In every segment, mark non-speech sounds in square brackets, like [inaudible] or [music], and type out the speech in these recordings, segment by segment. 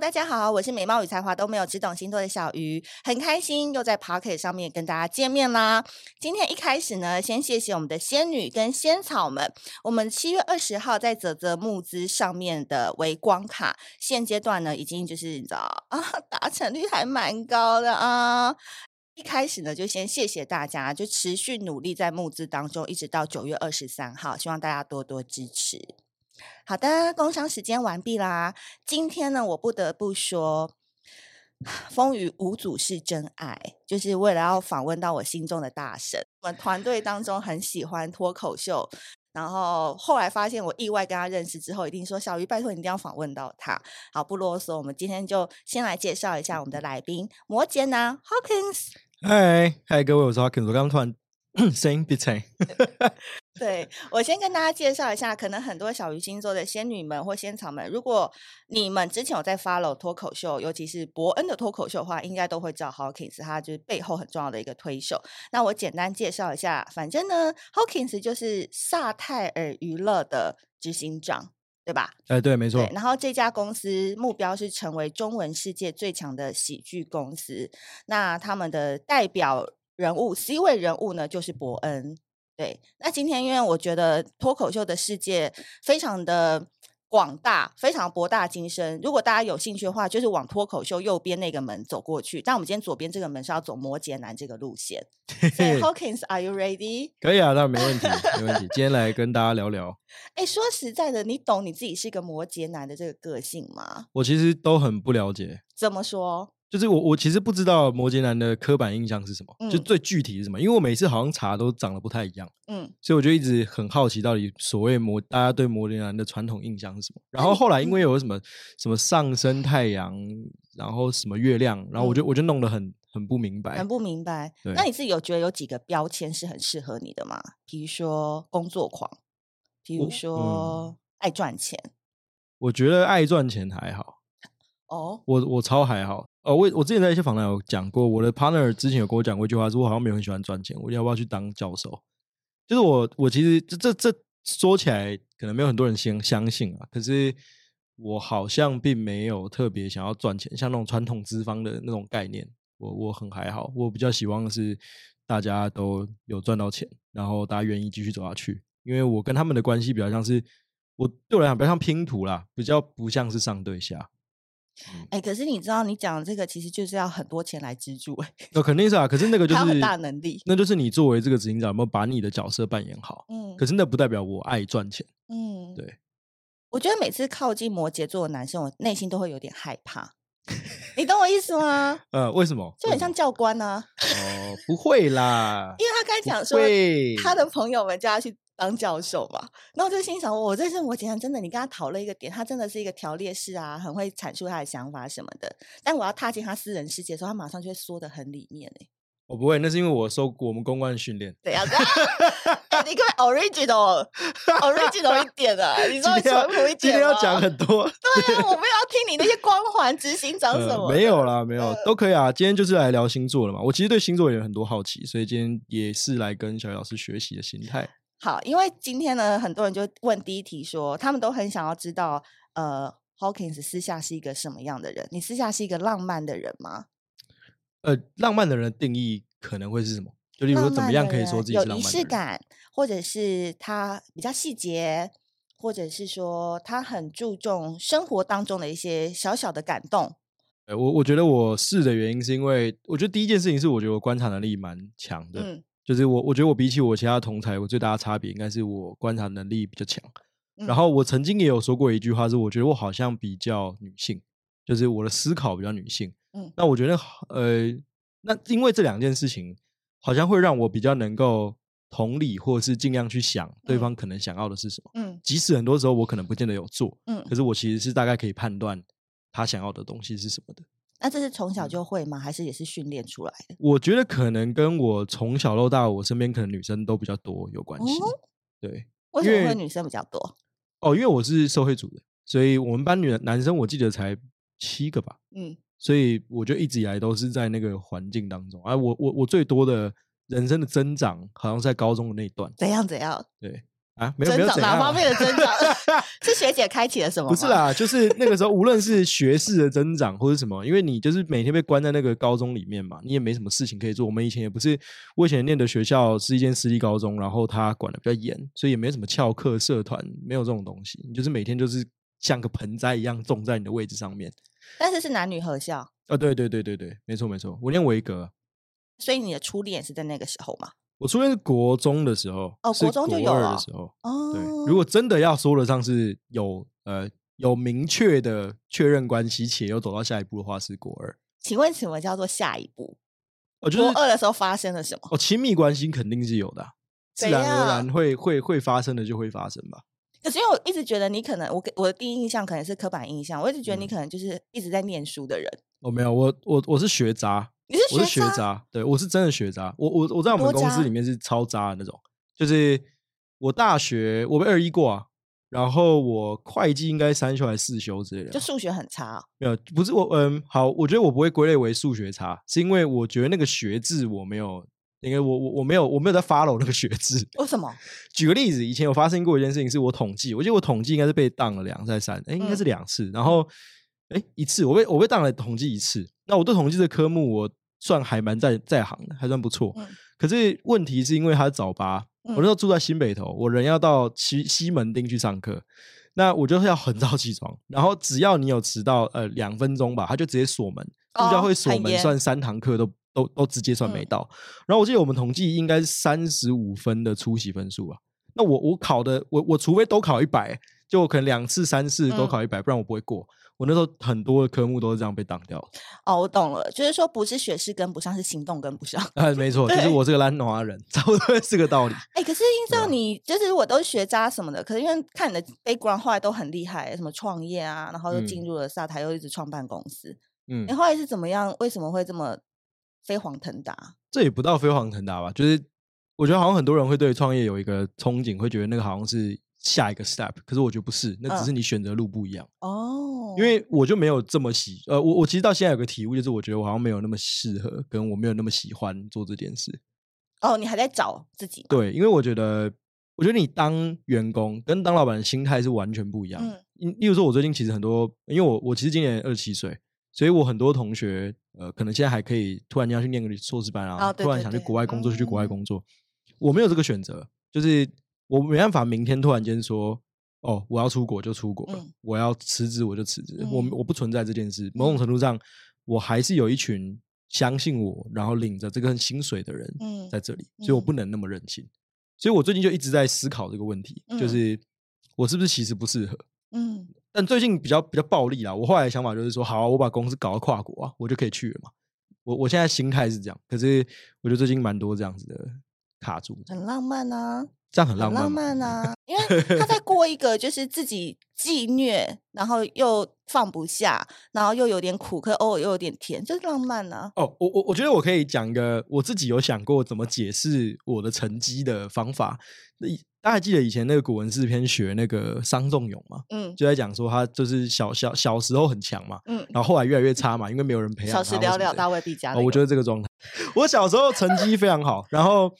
大家好，我是美貌与才华都没有，只懂星座的小鱼，很开心又在 Pocket 上面跟大家见面啦。今天一开始呢，先谢谢我们的仙女跟仙草们，我们七月二十号在泽泽募资上面的微光卡，现阶段呢已经就是你知道 [laughs] 啊，达成率还蛮高的啊。一开始呢，就先谢谢大家，就持续努力在募资当中，一直到九月二十三号，希望大家多多支持。好的，工商时间完毕啦。今天呢，我不得不说，风雨无阻是真爱，就是为了要访问到我心中的大神。我们团队当中很喜欢脱口秀，然后后来发现我意外跟他认识之后，一定说小鱼，拜托你一定要访问到他。好，不啰嗦，我们今天就先来介绍一下我们的来宾——摩羯男 Hawkins。嗨嗨，各位，我是 Hawkins，我刚刚突然。[coughs] 声音变沉。[laughs] 对，我先跟大家介绍一下，可能很多小鱼星座的仙女们或仙草们，如果你们之前有在 follow 脱口秀，尤其是伯恩的脱口秀的话，应该都会知道 Hawkins，他就是背后很重要的一个推手。那我简单介绍一下，反正呢，Hawkins 就是萨泰尔娱乐的执行长，对吧？哎，对，没错。然后这家公司目标是成为中文世界最强的喜剧公司。那他们的代表。人物 C 位人物呢，就是伯恩。对，那今天因为我觉得脱口秀的世界非常的广大，非常博大精深。如果大家有兴趣的话，就是往脱口秀右边那个门走过去。但我们今天左边这个门是要走摩羯男这个路线。所以 Hawkins，Are you ready？可以啊，那没问题，[laughs] 没问题。今天来跟大家聊聊。哎，说实在的，你懂你自己是一个摩羯男的这个个性吗？我其实都很不了解。怎么说？就是我，我其实不知道摩羯男的刻板印象是什么，嗯、就最具体是什么？因为我每次好像查都长得不太一样，嗯，所以我就一直很好奇，到底所谓摩大家对摩羯男的传统印象是什么？然后后来因为有什么、嗯、什么上升太阳，然后什么月亮，然后我就、嗯、我就弄得很很不明白，很不明白。那你自己有觉得有几个标签是很适合你的吗？比如说工作狂，比如说爱赚钱。我觉得爱赚钱还好。哦，我我超还好。哦，我我之前在一些访谈有讲过，我的 partner 之前有跟我讲过一句话，说我好像没有很喜欢赚钱，我要不要去当教授？就是我我其实这这这说起来可能没有很多人相相信啊，可是我好像并没有特别想要赚钱，像那种传统资方的那种概念，我我很还好，我比较希望的是大家都有赚到钱，然后大家愿意继续走下去，因为我跟他们的关系比较像是，我对我来讲比较像拼图啦，比较不像是上对下。哎、欸，可是你知道，你讲的这个其实就是要很多钱来资助哎。那、哦、肯定是啊，可是那个 [laughs] 就是很大能力，那就是你作为这个执行长有没有把你的角色扮演好？嗯，可是那不代表我爱赚钱。嗯，对。我觉得每次靠近摩羯座的男生，我内心都会有点害怕。你懂我意思吗？[laughs] 呃，为什么？就很像教官呢、啊。哦，不会啦，因为他刚才讲说，他的朋友们叫他去。当教授嘛，那我就心想，我这是摩羯男，真的，你跟他讨论一个点，他真的是一个条列式啊，很会阐述他的想法什么的。但我要踏进他私人世界的时候，他马上就会缩得很里面哎。我不会，那是因为我受过我们公关训练。对 [laughs] 呀，你可以 [laughs] original，original 一点啊！你说淳朴一点，今天要讲很多。[laughs] 对啊，我们要听你那些光环执行长什么、呃？没有啦，没有，都可以啊。今天就是来聊星座了嘛。我其实对星座也有很多好奇，所以今天也是来跟小鱼老师学习的心态。好，因为今天呢，很多人就问第一题说，他们都很想要知道，呃，Hawkins 私下是一个什么样的人？你私下是一个浪漫的人吗？呃，浪漫的人的定义可能会是什么？就例如说，怎么样可以说自己是浪漫的人？有仪式感，或者是他比较细节，或者是说他很注重生活当中的一些小小的感动。呃，我我觉得我是的原因是因为，我觉得第一件事情是，我觉得我观察能力蛮强的。嗯。就是我，我觉得我比起我其他同才，我最大的差别应该是我观察能力比较强。嗯、然后我曾经也有说过一句话，是我觉得我好像比较女性，就是我的思考比较女性。嗯，那我觉得，呃，那因为这两件事情，好像会让我比较能够同理，或者是尽量去想对方可能想要的是什么。嗯，即使很多时候我可能不见得有做，嗯，可是我其实是大概可以判断他想要的东西是什么的。那这是从小就会吗？还是也是训练出来的？我觉得可能跟我从小到大，我身边可能女生都比较多有关系。哦、对，为什么会女生比较多？哦，因为我是社会组的，所以我们班女男生我记得才七个吧。嗯，所以我就一直以来都是在那个环境当中。而、啊、我我我最多的人生的增长，好像是在高中的那一段。怎样怎样？对，啊，没有没有怎样，哪方面的增长？[laughs] 是学姐开启了什么？不是啦，就是那个时候，无论是学士的增长或者什么，因为你就是每天被关在那个高中里面嘛，你也没什么事情可以做。我们以前也不是，我以前念的学校是一间私立高中，然后他管的比较严，所以也没什么翘课、社团，没有这种东西。你就是每天就是像个盆栽一样种在你的位置上面。但是是男女合校？哦，对对对对对，没错没错，我念维格。所以你的初恋是在那个时候吗？我初恋是国中的时候，哦，国中就有了的时候。哦，对，如果真的要说得上是有呃有明确的确认关系，且又走到下一步的话，是国二。请问什么叫做下一步？哦，就是国二的时候发生了什么？哦，亲密关系肯定是有的，啊，自然而然会会会发生的就会发生吧。可是因为我一直觉得你可能，我给我的第一印象可能是刻板印象，我一直觉得你可能就是一直在念书的人。嗯、哦，没有，我我我是学渣。我是学渣，对，我是真的学渣。我我我在我们公司里面是超渣的那种。就是我大学我被二一过啊，然后我会计应该三修还是四修之类的。就数学很差哦？没有，不是我嗯，好，我觉得我不会归类为数学差，是因为我觉得那个学制我没有，因为我我我没有我没有在 follow 那个学制。为什么？[laughs] 举个例子，以前有发生过一件事情，是我统计，我记得我统计应该是被当了两再三，哎，应该是两次，然后哎一次我被我被当了统计一次。那我对统计的科目我算还蛮在在行的，还算不错。嗯、可是问题是因为他是早八，嗯、我那时候住在新北投，我人要到西西门町去上课，那我就要很早起床。然后只要你有迟到呃两分钟吧，他就直接锁门，助教会锁门，算三堂课都都都直接算没到。嗯、然后我记得我们统计应该是三十五分的出席分数啊。那我我考的我我除非都考一百，就我可能两次三次都考一百，嗯，不然我不会过。我那时候很多的科目都是这样被挡掉。哦，我懂了，就是说不是学识跟不上，是行动跟不上。[laughs] 哎，没错，[laughs] 就是我这个懒惰人，[laughs] 差不多是个道理。哎，可是印象你就是我都是学渣什么的，可是因为看你的 background 后来都很厉害，什么创业啊，然后又进入了萨台，又一直创办公司。嗯，你后来是怎么样？为什么会这么飞黄腾达？这也不到飞黄腾达吧，就是我觉得好像很多人会对创业有一个憧憬，会觉得那个好像是。下一个 step，可是我觉得不是，那只是你选择路不一样哦。因为我就没有这么喜，呃，我我其实到现在有个体悟，就是我觉得我好像没有那么适合，跟我没有那么喜欢做这件事。哦，你还在找自己？对，因为我觉得，我觉得你当员工跟当老板的心态是完全不一样。嗯，例如说，我最近其实很多，因为我我其实今年二十七岁，所以我很多同学，呃，可能现在还可以突然间要去念个硕士班啊，突然想去国外工作，就去国外工作。我没有这个选择，就是。我没办法，明天突然间说，哦，我要出国就出国了，嗯、我要辞职我就辞职，嗯、我我不存在这件事。某种程度上，我还是有一群相信我，然后领着这个薪水的人在这里，嗯、所以我不能那么任性。所以我最近就一直在思考这个问题，嗯、就是我是不是其实不适合？嗯，但最近比较比较暴力啦。我后来的想法就是说，好、啊，我把公司搞到跨国啊，我就可以去了嘛。我我现在心态是这样，可是我觉得最近蛮多这样子的卡住，很浪漫啊。这样很浪漫，浪漫啊！[laughs] 因为他在过一个就是自己既虐，然后又放不下，然后又有点苦，可偶尔又有点甜，就是浪漫啊！哦，我我我觉得我可以讲一个我自己有想过怎么解释我的成绩的方法。大家还记得以前那个古文字篇学那个商仲永嘛？嗯，就在讲说他就是小小小时候很强嘛，嗯，然后后来越来越差嘛，因为没有人培养他。小时了了，大未必佳。哦，我觉得这个状态，[laughs] 我小时候成绩非常好，然后。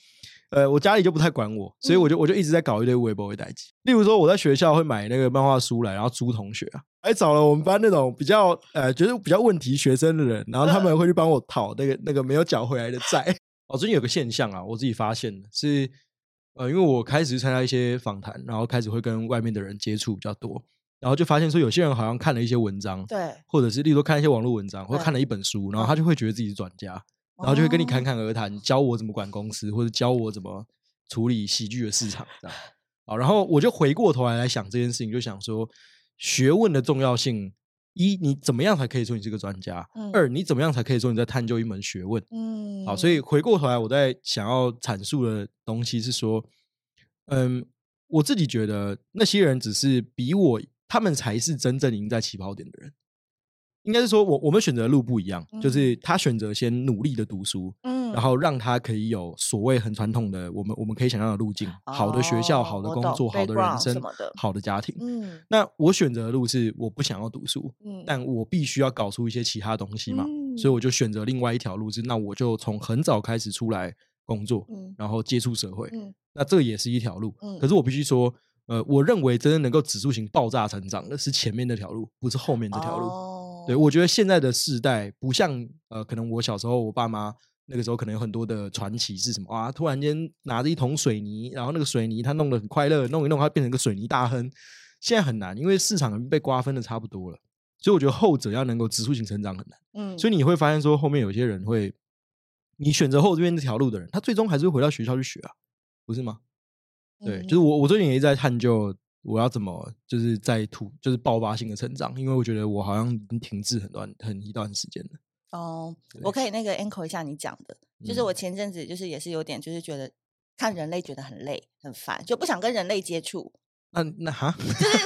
呃，我家里就不太管我，所以我就我就一直在搞一堆微博的代志。例如说，我在学校会买那个漫画书来，然后租同学啊，还找了我们班那种比较呃，觉得比较问题学生的人，然后他们会去帮我讨那个那个没有缴回来的债。[laughs] 哦，最近有个现象啊，我自己发现的是，呃，因为我开始参加一些访谈，然后开始会跟外面的人接触比较多，然后就发现说，有些人好像看了一些文章，对，或者是例如说看一些网络文章，或者看了一本书，然后他就会觉得自己是专家。然后就会跟你侃侃而谈，教我怎么管公司，或者教我怎么处理喜剧的市场，这样。好，然后我就回过头来来想这件事情，就想说学问的重要性：一，你怎么样才可以说你是个专家；嗯、二，你怎么样才可以说你在探究一门学问？嗯，好，所以回过头来，我在想要阐述的东西是说，嗯，我自己觉得那些人只是比我，他们才是真正赢在起跑点的人。应该是说，我我们选择的路不一样，嗯、就是他选择先努力的读书，嗯，然后让他可以有所谓很传统的我们我们可以想象的路径，哦、好的学校、好的工作、好的人生、好的家庭，嗯，那我选择的路是我不想要读书，嗯，但我必须要搞出一些其他东西嘛，嗯、所以我就选择另外一条路，是那我就从很早开始出来工作，嗯，然后接触社会，嗯，那这也是一条路，嗯，可是我必须说，呃，我认为真正能够指数型爆炸成长的是前面那条路，不是后面这条路。哦，对，我觉得现在的世代不像，呃，可能我小时候我爸妈那个时候可能有很多的传奇是什么啊？突然间拿着一桶水泥，然后那个水泥他弄得很快乐，弄一弄它变成个水泥大亨。现在很难，因为市场被瓜分的差不多了，所以我觉得后者要能够指数型成长很难。嗯，所以你会发现说，后面有些人会，你选择后这边这条路的人，他最终还是会回到学校去学啊，不是吗？对，就是我，我最近也一直在探究我要怎么就是在突，就是爆发性的成长，因为我觉得我好像已经停滞很段很一段时间了。哦，我可以那个 echo 一下你讲的，就是我前阵子就是也是有点就是觉得看人类觉得很累很烦，就不想跟人类接触。那那哈，[laughs] 就是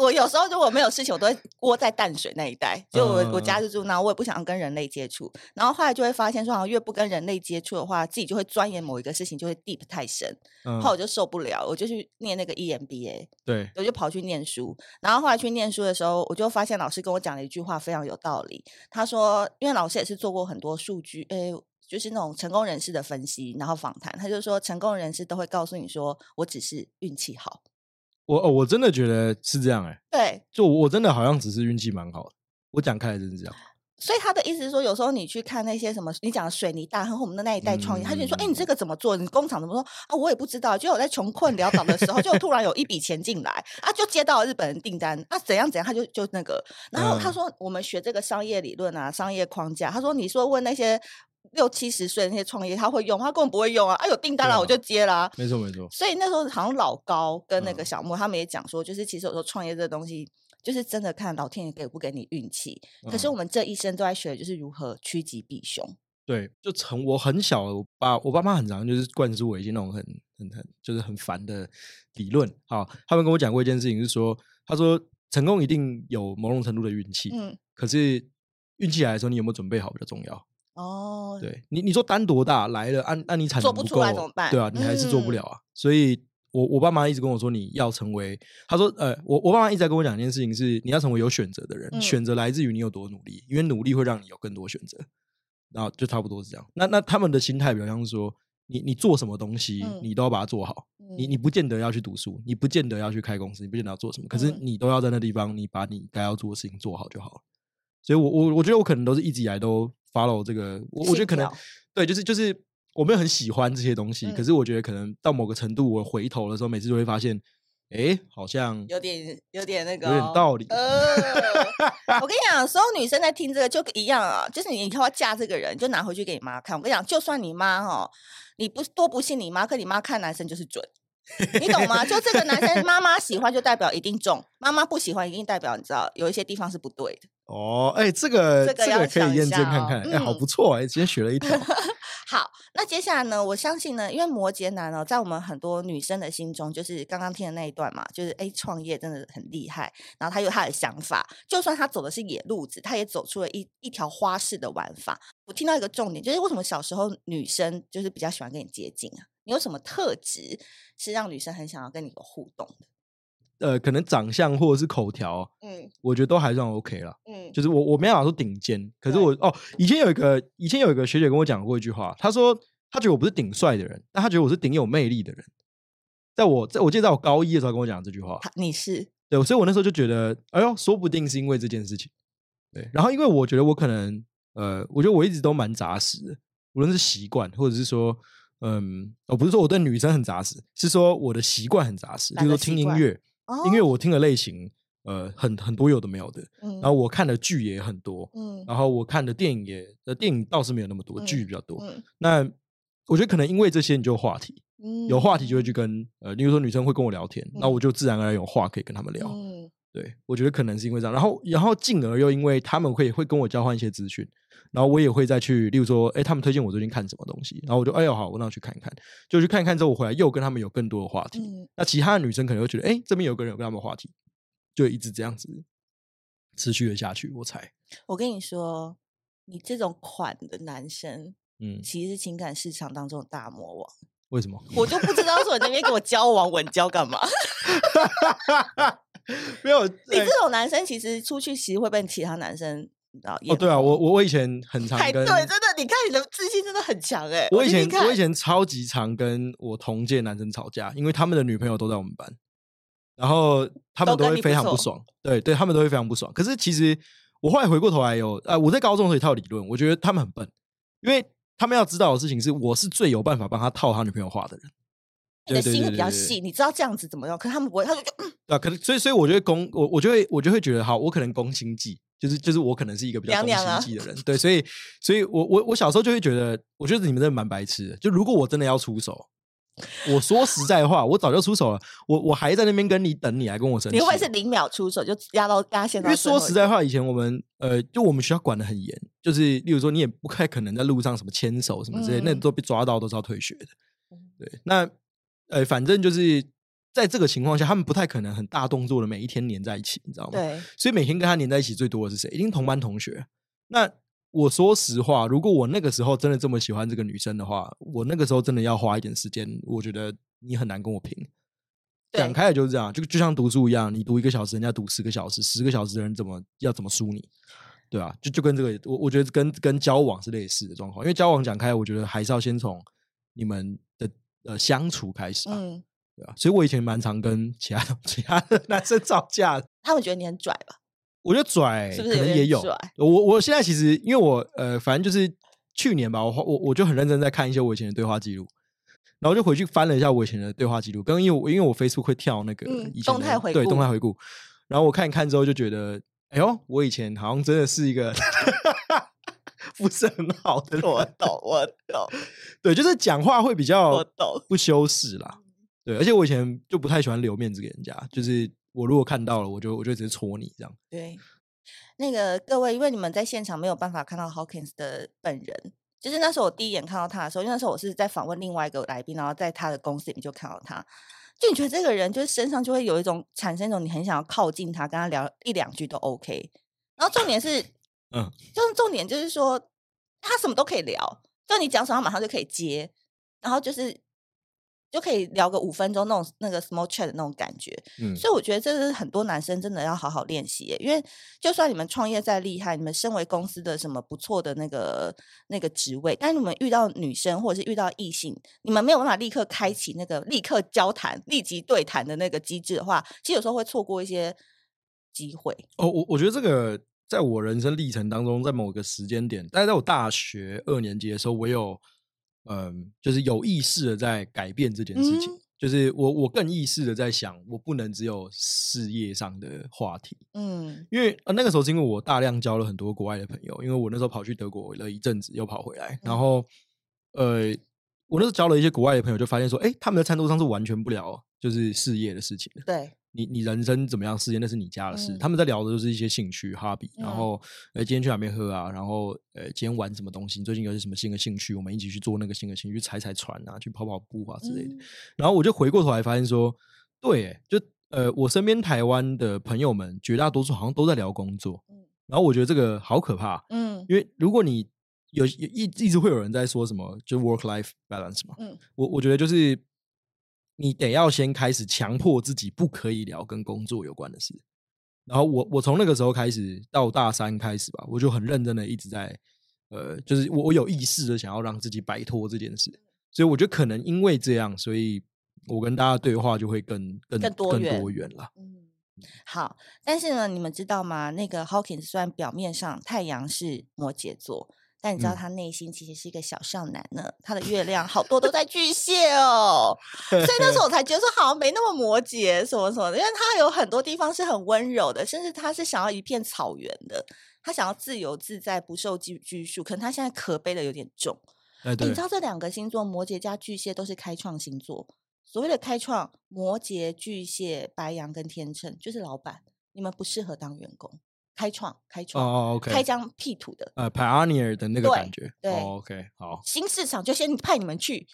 我有时候如果没有事情，我都会窝在淡水那一带，就我我家就住那，我也不想跟人类接触。然后后来就会发现说，好像越不跟人类接触的话，自己就会钻研某一个事情，就会 deep 太深。嗯后来我就受不了，我就去念那个 EMBA，对，我就跑去念书。然后后来去念书的时候，我就发现老师跟我讲了一句话非常有道理。他说，因为老师也是做过很多数据，诶，就是那种成功人士的分析，然后访谈，他就说，成功人士都会告诉你说，我只是运气好。我哦，我真的觉得是这样哎、欸。对，就我真的好像只是运气蛮好的。我讲开来真是这样。所以他的意思是说，有时候你去看那些什么，你讲的水泥大亨，我们的那一代创业，嗯、他就说：“哎、欸，你这个怎么做？你工厂怎么说？啊，我也不知道。”就我在穷困潦倒的时候，就突然有一笔钱进来啊，就接到日本人订单啊，怎样怎样，他就就那个。然后他说：“我们学这个商业理论啊，商业框架。”他说：“你说问那些。”六七十岁那些创业，他会用，他根本不会用啊！啊，有订单了我就接啦、啊。没错没错。所以那时候好像老高跟那个小莫他们也讲说，就是其实有时候创业这个东西，就是真的看老天爷给不给你运气。可是我们这一生都在学，就是如何趋吉避凶。对，就从我很小，我爸我爸妈很常就是灌输我一些那种很很很就是很烦的理论。好，他们跟我讲过一件事情，是说他说成功一定有某种程度的运气，嗯，可是运气来的时候，你有没有准备好比较重要。哦，对你，你说单多大来了，按按你产能不够，做不出来怎么办？对啊，你还是做不了啊。嗯、所以我我爸妈一直跟我说，你要成为，他说，呃，我我爸妈一直在跟我讲一件事情是，你要成为有选择的人，嗯、选择来自于你有多努力，因为努力会让你有更多选择。然后就差不多是这样。那那他们的心态比较像是说，你你做什么东西，嗯、你都要把它做好。嗯、你你不见得要去读书，你不见得要去开公司，你不见得要做什么，可是你都要在那地方，你把你该要做的事情做好就好了。所以我我我觉得我可能都是一直以来都。follow 这个，我我觉得可能跳对，就是就是我没有很喜欢这些东西，嗯、可是我觉得可能到某个程度，我回头的时候，每次就会发现，哎，好像有点有点那个、哦，有点道理。呃、我跟你讲，所有女生在听这个就一样啊，就是你以后要嫁这个人，就拿回去给你妈看。我跟你讲，就算你妈哈，你不多不信你妈，可你妈看男生就是准。[laughs] 你懂吗？就这个男生，妈妈喜欢就代表一定中，妈妈不喜欢一定代表你知道有一些地方是不对的。哦，哎、欸，这个这个可以验证看看，哎、好不错哎、欸，今天学了一 [laughs] 条。好，那接下来呢？我相信呢，因为摩羯男哦，在我们很多女生的心中，就是刚刚听的那一段嘛，就是哎，创业真的很厉害，然后他有他的想法，就算他走的是野路子，他也走出了一一条花式的玩法。我听到一个重点，就是为什么小时候女生就是比较喜欢跟你接近啊？你有什么特质是让女生很想要跟你有互动的？呃，可能长相或者是口条，嗯，我觉得都还算 OK 了，嗯，就是我我没办法说顶尖，可是我哦，以前有一个以前有一个学姐跟我讲过一句话，她说她觉得我不是顶帅的人，但他觉得我是顶有魅力的人。在我在我记得在我高一的时候跟我讲这句话，你是对，所以我那时候就觉得，哎呦，说不定是因为这件事情，对，然后因为我觉得我可能，呃，我觉得我一直都蛮扎实的，无论是习惯或者是说。嗯，我不是说我对女生很扎实，是说我的习惯很扎实。比如说听音乐，哦、音乐我听的类型，呃，很很多有的没有的。嗯、然后我看的剧也很多，嗯，然后我看的电影也，呃，电影倒是没有那么多，剧、嗯、比较多。嗯、那我觉得可能因为这些，你就有话题，嗯、有话题就会去跟，呃，例如说女生会跟我聊天，那、嗯、我就自然而然有话可以跟他们聊。嗯、对，我觉得可能是因为这样，然后然后进而又因为他们会会跟我交换一些资讯。然后我也会再去，例如说，哎，他们推荐我最近看什么东西，然后我就，哎呦，好，我那我去看一看，就去看一看之后，我回来又跟他们有更多的话题。嗯、那其他的女生可能会觉得，哎，这边有个人有跟他们话题，就一直这样子持续的下去。我猜，我跟你说，你这种款的男生，嗯，其实是情感市场当中的大魔王。为什么？[laughs] 我就不知道说你那边跟我交往稳交干嘛？[laughs] 没有，你这种男生其实出去其实会被其他男生。哦，对啊，我我我以前很常跟，对，真的，你看你的自信真的很强哎。我以前我以前超级常跟我同届男生吵架，因为他们的女朋友都在我们班，然后他们都会非常不爽，对对，他们都会非常不爽。可是其实我后来回过头来有，呃，我在高中有一套理论，我觉得他们很笨，因为他们要知道的事情是，我是最有办法帮他套他女朋友话的人。你的心比较细，你知道这样子怎么用？可是他们不会，他就就嗯，啊，可能所以所以我就会攻我，我就会我就会觉得好，我可能攻心计，就是就是我可能是一个比较攻心计的人，对，所以所以我我我小时候就会觉得，我觉得你们真的蛮白痴的。就如果我真的要出手，我说实在话，我早就出手了，我我还在那边跟你等，你来跟我生气，你会是零秒出手就压到压线？因为说实在话，以前我们呃，就我们学校管得很严，就是例如说你也不太可能在路上什么牵手什么之类，嗯、那都被抓到都是要退学的，对，那。呃，反正就是在这个情况下，他们不太可能很大动作的每一天黏在一起，你知道吗？对。所以每天跟他黏在一起最多的是谁？一定同班同学。那我说实话，如果我那个时候真的这么喜欢这个女生的话，我那个时候真的要花一点时间。我觉得你很难跟我拼。讲开了就是这样，就就像读书一样，你读一个小时，人家读十个小时，十个小时的人怎么要怎么输你？对啊，就就跟这个，我我觉得跟跟交往是类似的状况。因为交往讲开，我觉得还是要先从你们的。呃，相处开始啊，嗯，对啊，所以我以前蛮常跟其他 [laughs] 其他的男生吵架，他们觉得你很拽吧？我觉得拽，是不是可能也有？我我现在其实因为我呃，反正就是去年吧，我我我就很认真在看一些我以前的对话记录，然后就回去翻了一下我以前的对话记录，刚因为我因为我 Facebook 会跳那个以前的、嗯、动态回顾，对动态回顾，然后我看一看之后就觉得，哎呦，我以前好像真的是一个。[laughs] 不是很好的，我懂，我懂。对，就是讲话会比较不修饰啦。对，而且我以前就不太喜欢留面子给人家，就是我如果看到了，我就我就直接戳你这样。对，那个各位，因为你们在现场没有办法看到 Hawkins 的本人，就是那时候我第一眼看到他的时候，因为那时候我是在访问另外一个来宾，然后在他的公司里面就看到他，就你觉得这个人就是身上就会有一种产生一种你很想要靠近他，跟他聊一两句都 OK。然后重点是。[laughs] 嗯，就是重点就是说，他什么都可以聊，就你讲什么，他马上就可以接，然后就是就可以聊个五分钟那种那个 small chat 的那种感觉。嗯，所以我觉得这是很多男生真的要好好练习，因为就算你们创业再厉害，你们身为公司的什么不错的那个那个职位，但你们遇到女生或者是遇到异性，你们没有办法立刻开启那个立刻交谈、立即对谈的那个机制的话，其实有时候会错过一些机会。哦，我我觉得这个。在我人生历程当中，在某个时间点，大概在我大学二年级的时候，我有，嗯，就是有意识的在改变这件事情。嗯、就是我，我更意识的在想，我不能只有事业上的话题。嗯，因为呃那个时候是因为我大量交了很多国外的朋友，因为我那时候跑去德国了一阵子，又跑回来，然后，呃，我那时候交了一些国外的朋友，就发现说，哎，他们的餐桌上是完全不聊就是事业的事情的。对。你你人生怎么样？事业那是你家的事。嗯、他们在聊的都是一些兴趣、hobby，然后呃，今天去哪边喝啊？然后呃，今天玩什么东西？最近有些什么新的兴趣？我们一起去做那个新的兴趣，去踩踩船啊，去跑跑步啊之类的。嗯、然后我就回过头来发现说，对，就呃，我身边台湾的朋友们绝大多数好像都在聊工作。嗯、然后我觉得这个好可怕。嗯，因为如果你有一一直会有人在说什么，就 work life balance 嘛。嗯，我我觉得就是。你得要先开始强迫自己不可以聊跟工作有关的事，然后我我从那个时候开始到大三开始吧，我就很认真的一直在，呃，就是我我有意识的想要让自己摆脱这件事，所以我觉得可能因为这样，所以我跟大家对话就会更更更多元，更多元了。嗯，好，但是呢，你们知道吗？那个 Hawkins 虽然表面上太阳是摩羯座。但你知道他内心其实是一个小少男呢，嗯、他的月亮好多都在巨蟹哦，[laughs] 所以那时候我才觉得说好像没那么摩羯什么什么的，因为他有很多地方是很温柔的，甚至他是想要一片草原的，他想要自由自在，不受拘拘束。可能他现在可悲的有点重。哎，你知道这两个星座摩羯加巨蟹都是开创星座，所谓的开创，摩羯、巨蟹、白羊跟天秤就是老板，你们不适合当员工。开创，开创，哦，OK，开疆辟土的，呃，pioneer 的那个感觉，对，OK，好，新市场就先派你们去，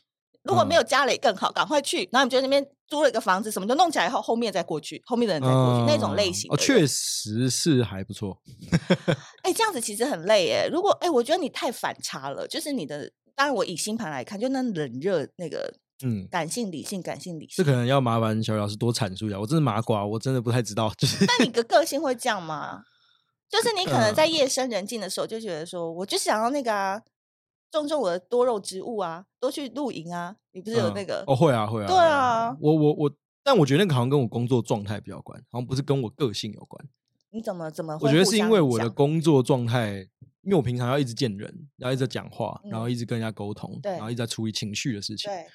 如果没有家里更好，赶快去，然后你们就在那边租了一个房子，什么就弄起来以后，后面再过去，后面的人再过去，那种类型，哦，确实是还不错。[laughs] 哎，这样子其实很累哎，如果哎，我觉得你太反差了，就是你的，当然我以星盘来看，就那冷热那个，嗯，感性理性，感性理性，这可能要麻烦小雨老师多阐述一下，我真的麻瓜，我真的不太知道，就是，那你的个性会这样吗？就是你可能在夜深人静的时候，就觉得说，我就想要那个啊，种种我的多肉植物啊，多去露营啊。你不是有那个？嗯、哦，会啊，会啊。对啊，我我我，但我觉得那个好像跟我工作状态比较关，好像不是跟我个性有关。你怎么怎么？我觉得是因为我的工作状态，因为我平常要一直见人，要一直讲话，然后一直跟人家沟通，然后一直在处理情绪的事情，对，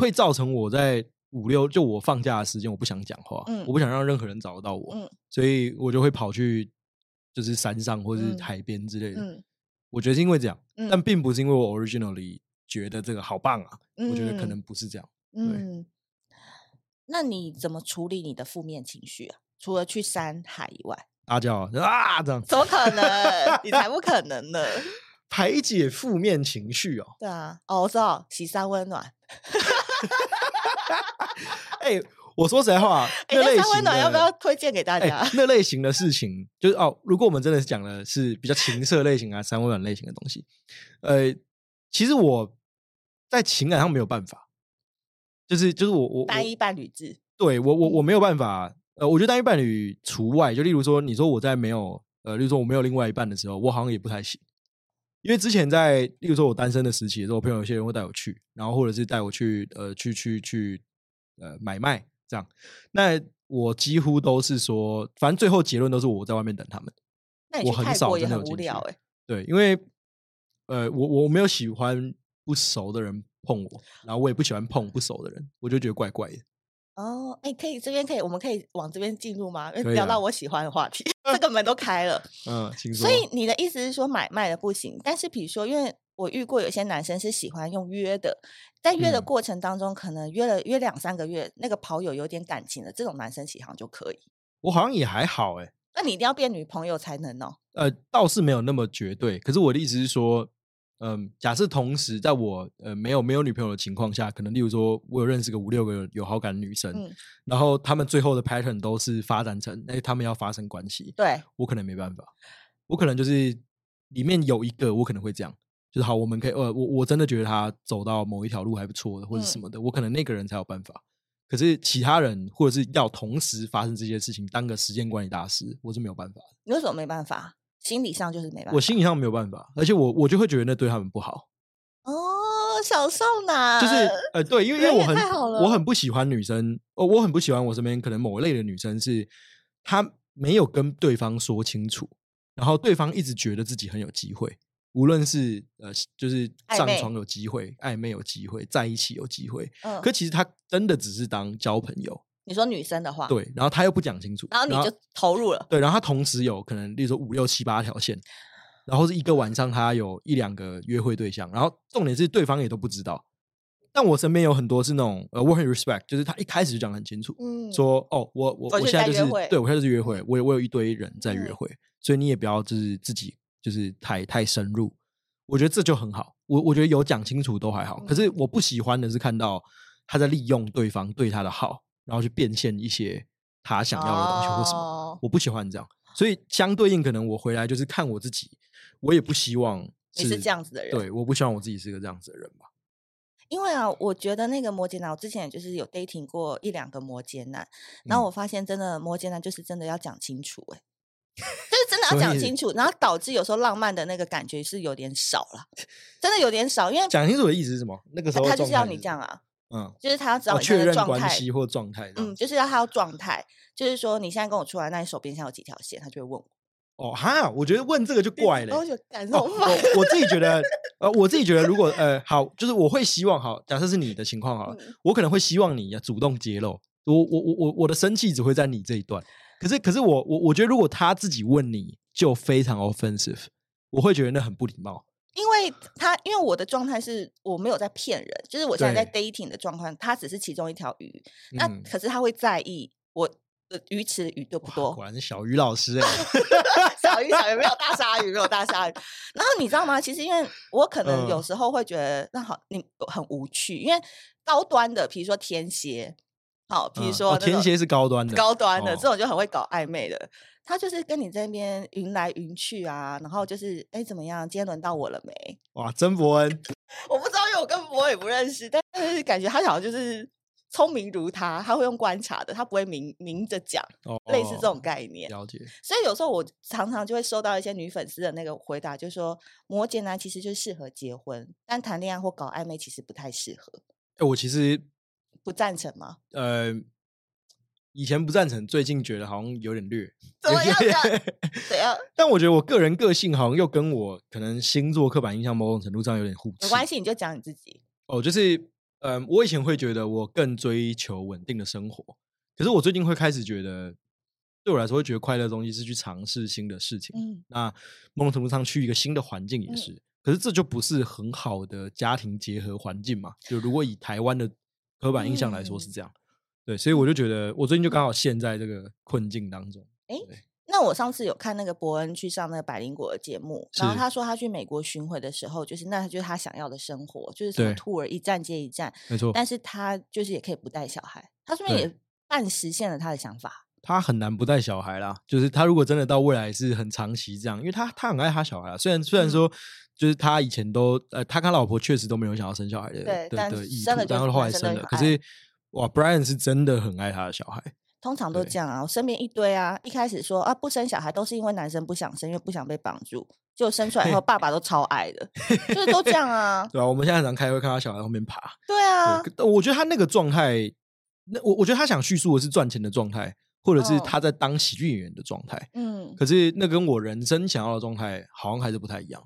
会造成我在五六就我放假的时间，我不想讲话，嗯，我不想让任何人找得到我，嗯，所以我就会跑去就是山上或者是海边之类的，嗯，我觉得是因为这样，但并不是因为我 originally 觉得这个好棒啊，我觉得可能不是这样，嗯，那你怎么处理你的负面情绪啊？除了去山海以外，大叫啊，这样怎么可能？你才不可能呢！[laughs] 排解负面情绪哦。对啊，哦，我知道，洗三温暖。[laughs] [laughs] 哎、欸，我说实在话，欸、[laughs] 那三温暖要不要推荐给大家？欸、那类型的事情，就是哦，如果我们真的是讲的是比较情色类型啊，三温暖类型的东西，呃，其实我在情感上没有办法，就是就是我我单一伴侣制，对我我我没有办法。呃，我觉得单一伴侣除外，就例如说，你说我在没有呃，例如说我没有另外一半的时候，我好像也不太行，因为之前在例如说我单身的时期的时候，我朋友有些人会带我去，然后或者是带我去呃去去去呃买卖这样，那我几乎都是说，反正最后结论都是我在外面等他们。那你去泰国也很无聊哎。对，因为呃，我我没有喜欢不熟的人碰我，然后我也不喜欢碰不熟的人，我就觉得怪怪的。哦，哎，可以，这边可以，我们可以往这边进入吗？因为聊到我喜欢的话题，啊、这个门都开了。嗯。所以你的意思是说买卖的不行，但是比如说，因为我遇过有些男生是喜欢用约的，在约的过程当中，嗯、可能约了约两三个月，那个跑友有点感情的，这种男生其实就可以。我好像也还好哎。那你一定要变女朋友才能哦？呃，倒是没有那么绝对，可是我的意思是说。嗯，假设同时在我呃没有没有女朋友的情况下，可能例如说我有认识个五六个有好感的女生，嗯、然后他们最后的 pattern 都是发展成哎他们要发生关系，对，我可能没办法，我可能就是里面有一个我可能会这样，就是好，我们可以呃我我真的觉得他走到某一条路还不错的或者什么的，嗯、我可能那个人才有办法，可是其他人或者是要同时发生这些事情，当个时间管理大师，我是没有办法。你为什么没办法？心理上就是没办法，我心理上没有办法，而且我我就会觉得那对他们不好。哦，小少男，就是呃，对，因为因为我很我很不喜欢女生，哦，我很不喜欢我身边可能某一类的女生是，她没有跟对方说清楚，然后对方一直觉得自己很有机会，无论是呃，就是上床有机会，暧昧，有机会，在一起有机会，嗯，可其实他真的只是当交朋友。你说女生的话，对，然后他又不讲清楚，然后你就投入了，对，然后他同时有可能，例如说五六七八条线，然后是一个晚上他有一两个约会对象，然后重点是对方也都不知道。但我身边有很多是那种呃，我很 respect，就是他一开始就讲得很清楚，嗯，说哦，我我我现在就是对我现在就是约会，我有我有一堆人在约会，所以你也不要就是自己就是太太深入，我觉得这就很好。我我觉得有讲清楚都还好，可是我不喜欢的是看到他在利用对方对他的好。然后去变现一些他想要的东西或什么，oh. 我不喜欢这样，所以相对应，可能我回来就是看我自己，我也不希望是你是这样子的人，对，我不希望我自己是个这样子的人吧。因为啊，我觉得那个摩羯男，我之前也就是有 dating 过一两个摩羯男，然后我发现真的摩羯男就是真的要讲清楚，真的要讲清楚，然后导致有时候浪漫的那个感觉是有点少了，[laughs] 真的有点少，因为讲清楚的意思是什么？那个时候他就是要你这样啊。嗯，就是他要知道你的状态、哦、关系或状态。嗯，就是要他要状态，就是说你现在跟我出来，那你手边现在有几条线？他就会问我。哦哈，我觉得问这个就怪了。我就感受、哦、我我自己觉得，[laughs] 呃，我自己觉得，如果呃好，就是我会希望，好，假设是你的情况好了，嗯、我可能会希望你要主动揭露。我我我我我的生气只会在你这一段。可是可是我我我觉得，如果他自己问你就非常 offensive，我会觉得那很不礼貌。因为他，因为我的状态是我没有在骗人，就是我现在在 dating 的状况，他只是其中一条鱼。那可是他会在意我的鱼池的鱼多不多？果然是小鱼老师 [laughs] 哎，小鱼小鱼没有大鲨鱼，没有大鲨鱼。然后你知道吗？其实因为我可能有时候会觉得那好，你很无趣。因为高端的，比如说天蝎，好，比如说天蝎是高端的，高端的这种就很会搞暧昧的。他就是跟你这边云来云去啊，然后就是哎怎么样？今天轮到我了没？哇，曾伯恩，[laughs] 我不知道，因为我跟博恩也不认识，但是感觉他好像就是聪明如他，他会用观察的，他不会明明着讲，哦、类似这种概念。了解。所以有时候我常常就会收到一些女粉丝的那个回答，就是说摩羯男其实就适合结婚，但谈恋爱或搞暧昧其实不太适合。哎，我其实不赞成吗？呃，以前不赞成，最近觉得好像有点略。怎么样？怎样？[laughs] 但我觉得我个人个性好像又跟我可能星座刻板印象某种程度上有点互斥。没关系，你就讲你自己。哦，就是。嗯，我以前会觉得我更追求稳定的生活，可是我最近会开始觉得，对我来说会觉得快乐的东西是去尝试新的事情。嗯，那某种程度上去一个新的环境也是，嗯、可是这就不是很好的家庭结合环境嘛？就如果以台湾的刻板印象来说是这样，嗯、对，所以我就觉得我最近就刚好陷在这个困境当中。哎、欸。那我上次有看那个伯恩去上那个百灵果的节目，然后他说他去美国巡回的时候，就是那就是他想要的生活，就是什么 tour 一站接一站，没错。但是他就是也可以不带小孩，他顺便也半实现了他的想法。他很难不带小孩啦，就是他如果真的到未来是很长期这样，因为他他很爱他小孩啊。虽然虽然说，就是他以前都呃，他跟他老婆确实都没有想要生小孩的，对，的但的意图，然后后来生了。可是哇，Brian 是真的很爱他的小孩。通常都这样啊，我身边一堆啊，一开始说啊不生小孩都是因为男生不想生，因为不想被绑住，就生出来以后爸爸都超爱的，就是都这样啊。对啊，我们现在常开会看到小孩后面爬。对啊，对，我觉得他那个状态，那我我觉得他想叙述的是赚钱的状态，或者是他在当喜剧演员的状态。嗯，可是那跟我人生想要的状态好像还是不太一样，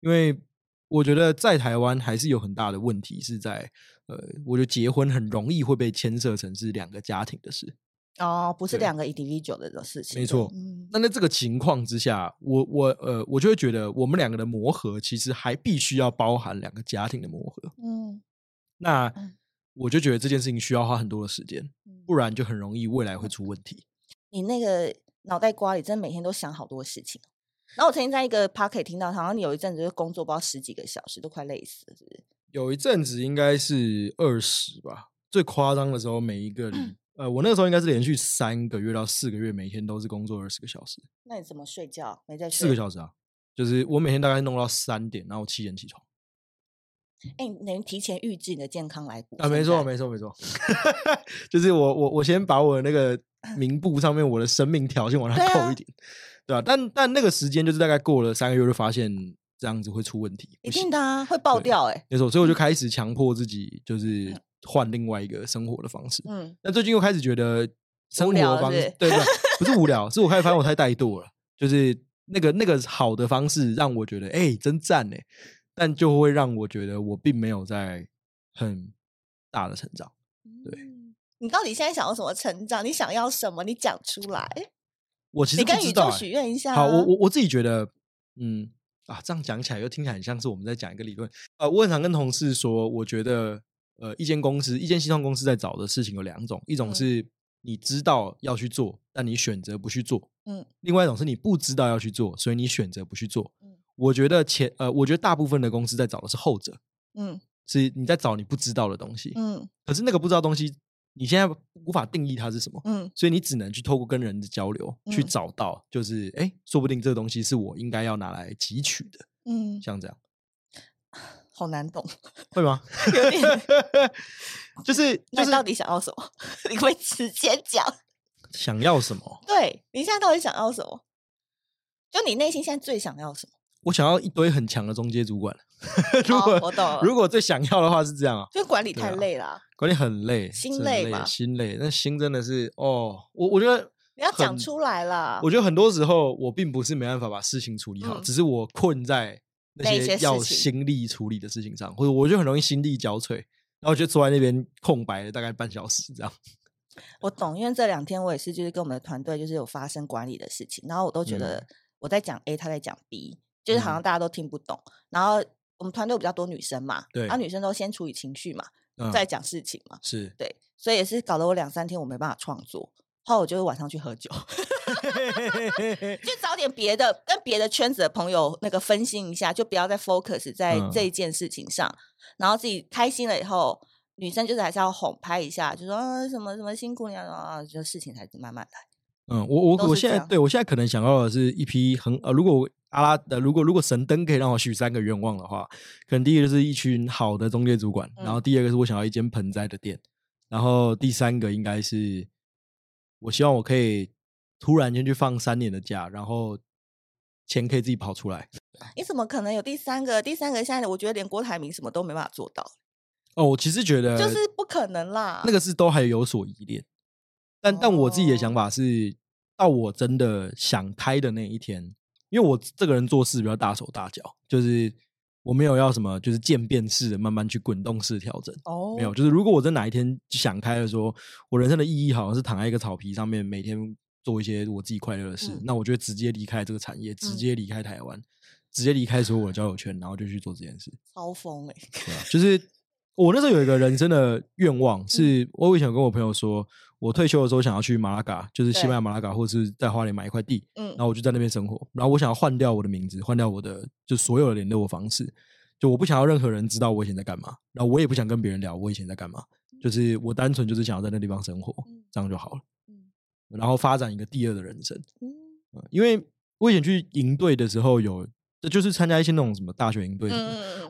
因为我觉得在台湾还是有很大的问题是在，呃，我觉得结婚很容易会被牵涉成是两个家庭的事。哦，不是两个 individual 的事情，没错。嗯，那在这个情况之下，我我呃，我就会觉得我们两个的磨合其实还必须要包含两个家庭的磨合。嗯，那我就觉得这件事情需要花很多的时间，不然就很容易未来会出问题。你那个脑袋瓜里真的每天都想好多事情。然后我曾经在一个 podcast 听到，好像你有一阵子就工作不知道十几个小时，都快累死了，是不是？有一阵子应该是二十吧，最夸张的时候，每一个礼。呃，我那个时候应该是连续三个月到四个月，每天都是工作二十个小时。那你怎么睡觉？没在睡？四个小时啊，就是我每天大概弄到三点，然后七点起床。哎、欸，你能提前预支你的健康来补啊？没错，没错，没错。就是我，我，我先把我的那个名簿上面我的生命条件往上扣一点，对吧、啊啊？但但那个时间就是大概过了三个月，就发现这样子会出问题。一定的啊，会爆掉哎、欸。没错，所以我就开始强迫自己，就是。换另外一个生活的方式。嗯，那最近又开始觉得生活的方式，是对，对对，不是无聊，[laughs] 是我开始发现我太怠惰了。就是那个那个好的方式，让我觉得哎、欸，真赞哎，但就会让我觉得我并没有在很大的成长。对，你到底现在想要什么成长？你想要什么？你讲出来。我其实。你跟宇宙许愿一下、啊。好，我我我自己觉得，嗯啊，这样讲起来又听起来很像是我们在讲一个理论。呃，我很常跟同事说，我觉得。呃，一间公司，一间新创公司在找的事情有两种，一种是你知道要去做，但你选择不去做，嗯，另外一种是你不知道要去做，所以你选择不去做。嗯，我觉得前呃，我觉得大部分的公司在找的是后者，嗯，是你在找你不知道的东西，嗯，可是那个不知道东西，你现在无法定义它是什么，嗯，所以你只能去透过跟人的交流去找到，就是哎，说不定这个东西是我应该要拿来汲取的，嗯，像这样。[sighs] 好难懂，会吗？有点，[laughs] 就是，就是，你到底想要什么？[laughs] 你会直接讲，想要什么？对，你现在到底想要什么？就你内心现在最想要什么？我想要一堆很强的中介主管。[laughs] 如果、哦、我懂，如果最想要的话是这样啊，就管理太累了、啊，管理很累，心累嘛，心累。那心真的是哦，我我觉得你要讲出来了。我觉得很多时候我并不是没办法把事情处理好，嗯、只是我困在。那些要心力处理的事情上，或者我就很容易心力交瘁，然后就坐在那边空白了大概半小时这样。[laughs] 我懂，因为这两天我也是，就是跟我们的团队就是有发生管理的事情，然后我都觉得我在讲 A，他在讲 B，就是好像大家都听不懂。嗯、然后我们团队比较多女生嘛，对，然后女生都先处理情绪嘛，嗯、再讲事情嘛，是对，所以也是搞得我两三天我没办法创作。后来我就晚上去喝酒，[laughs] 就找点别的，跟别的圈子的朋友那个分心一下，就不要再 focus 在这一件事情上，嗯、然后自己开心了以后，女生就是还是要哄拍一下，就说啊什么什么辛苦你啊，就事情才慢慢来。嗯，我我我现在对我现在可能想要的是一批很呃，如果阿拉的如果如果神灯可以让我许三个愿望的话，可能第一个就是一群好的中介主管，嗯、然后第二个是我想要一间盆栽的店。然后第三个应该是，我希望我可以突然间去放三年的假，然后钱可以自己跑出来。你怎么可能有第三个？第三个现在我觉得连郭台铭什么都没办法做到。哦，我其实觉得就是不可能啦。那个是都还有所依恋，但但我自己的想法是，到我真的想开的那一天，因为我这个人做事比较大手大脚，就是。我没有要什么，就是渐变式的慢慢去滚动式调整。哦，oh. 没有，就是如果我在哪一天想开了说，说我人生的意义好像是躺在一个草皮上面，每天做一些我自己快乐的事，嗯、那我就直接离开这个产业，直接离开台湾，嗯、直接离开所有的交友圈，然后就去做这件事。超疯哎、欸！对啊，就是我那时候有一个人生的愿望，是我以前跟我朋友说。我退休的时候想要去马拉嘎，就是西班牙马拉嘎，或者是在花莲买一块地，嗯，然后我就在那边生活。然后我想要换掉我的名字，换掉我的就所有的联络我方式，就我不想要任何人知道我以前在干嘛，然后我也不想跟别人聊我以前在干嘛，就是我单纯就是想要在那地方生活，这样就好了。然后发展一个第二的人生。嗯，因为我以前去营队的时候有，就是参加一些那种什么大学营队，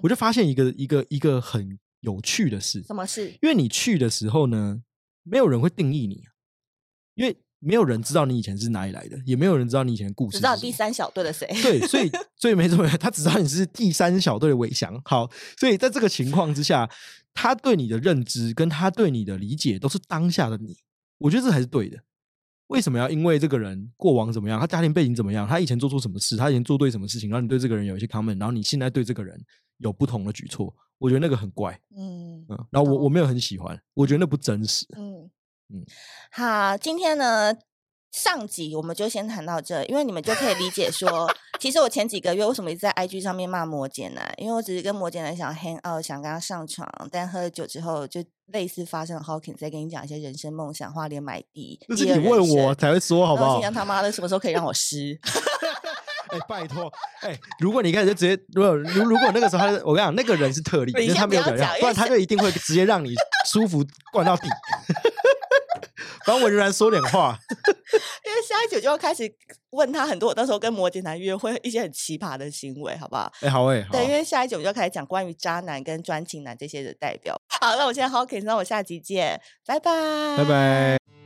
我就发现一个一个一个很有趣的事。什么事？因为你去的时候呢，没有人会定义你，因为没有人知道你以前是哪里来的，也没有人知道你以前的故事。知道第三小队的谁？对，所以 [laughs] 所以没什么，他只知道你是第三小队的伟翔。好，所以在这个情况之下，他对你的认知跟他对你的理解都是当下的你。我觉得这才是对的。为什么要因为这个人过往怎么样，他家庭背景怎么样，他以前做错什么事，他以前做对什么事情，然后你对这个人有一些 comment，然后你现在对这个人有不同的举措？我觉得那个很怪，嗯嗯，然后我我没有很喜欢，我觉得那不真实，嗯嗯。好，今天呢，上集我们就先谈到这，因为你们就可以理解说，其实我前几个月为什么一直在 IG 上面骂摩羯男，因为我只是跟摩羯男想 hang out，想跟他上床，但喝了酒之后就类似发生了 Hawking 在跟你讲一些人生梦想，花莲买地，那是你问我才会说好不好？我心想他妈的什么时候可以让我湿？[laughs] 哎、欸，拜托！哎、欸，如果你一开始就直接，如果如如果那个时候他，我跟你讲，那个人是特例，因为他没有怎样，不然他就一定会直接让你舒服灌到底。反正我仍然说点话，[laughs] 因为下一集就要开始问他很多，我那时候跟摩羯男约会一些很奇葩的行为，好不好？哎、欸，好哎，对，因为下一集我就要开始讲关于渣男跟专情男这些的代表。好，那我现在 Hawkins，那我下集见，拜拜，拜拜。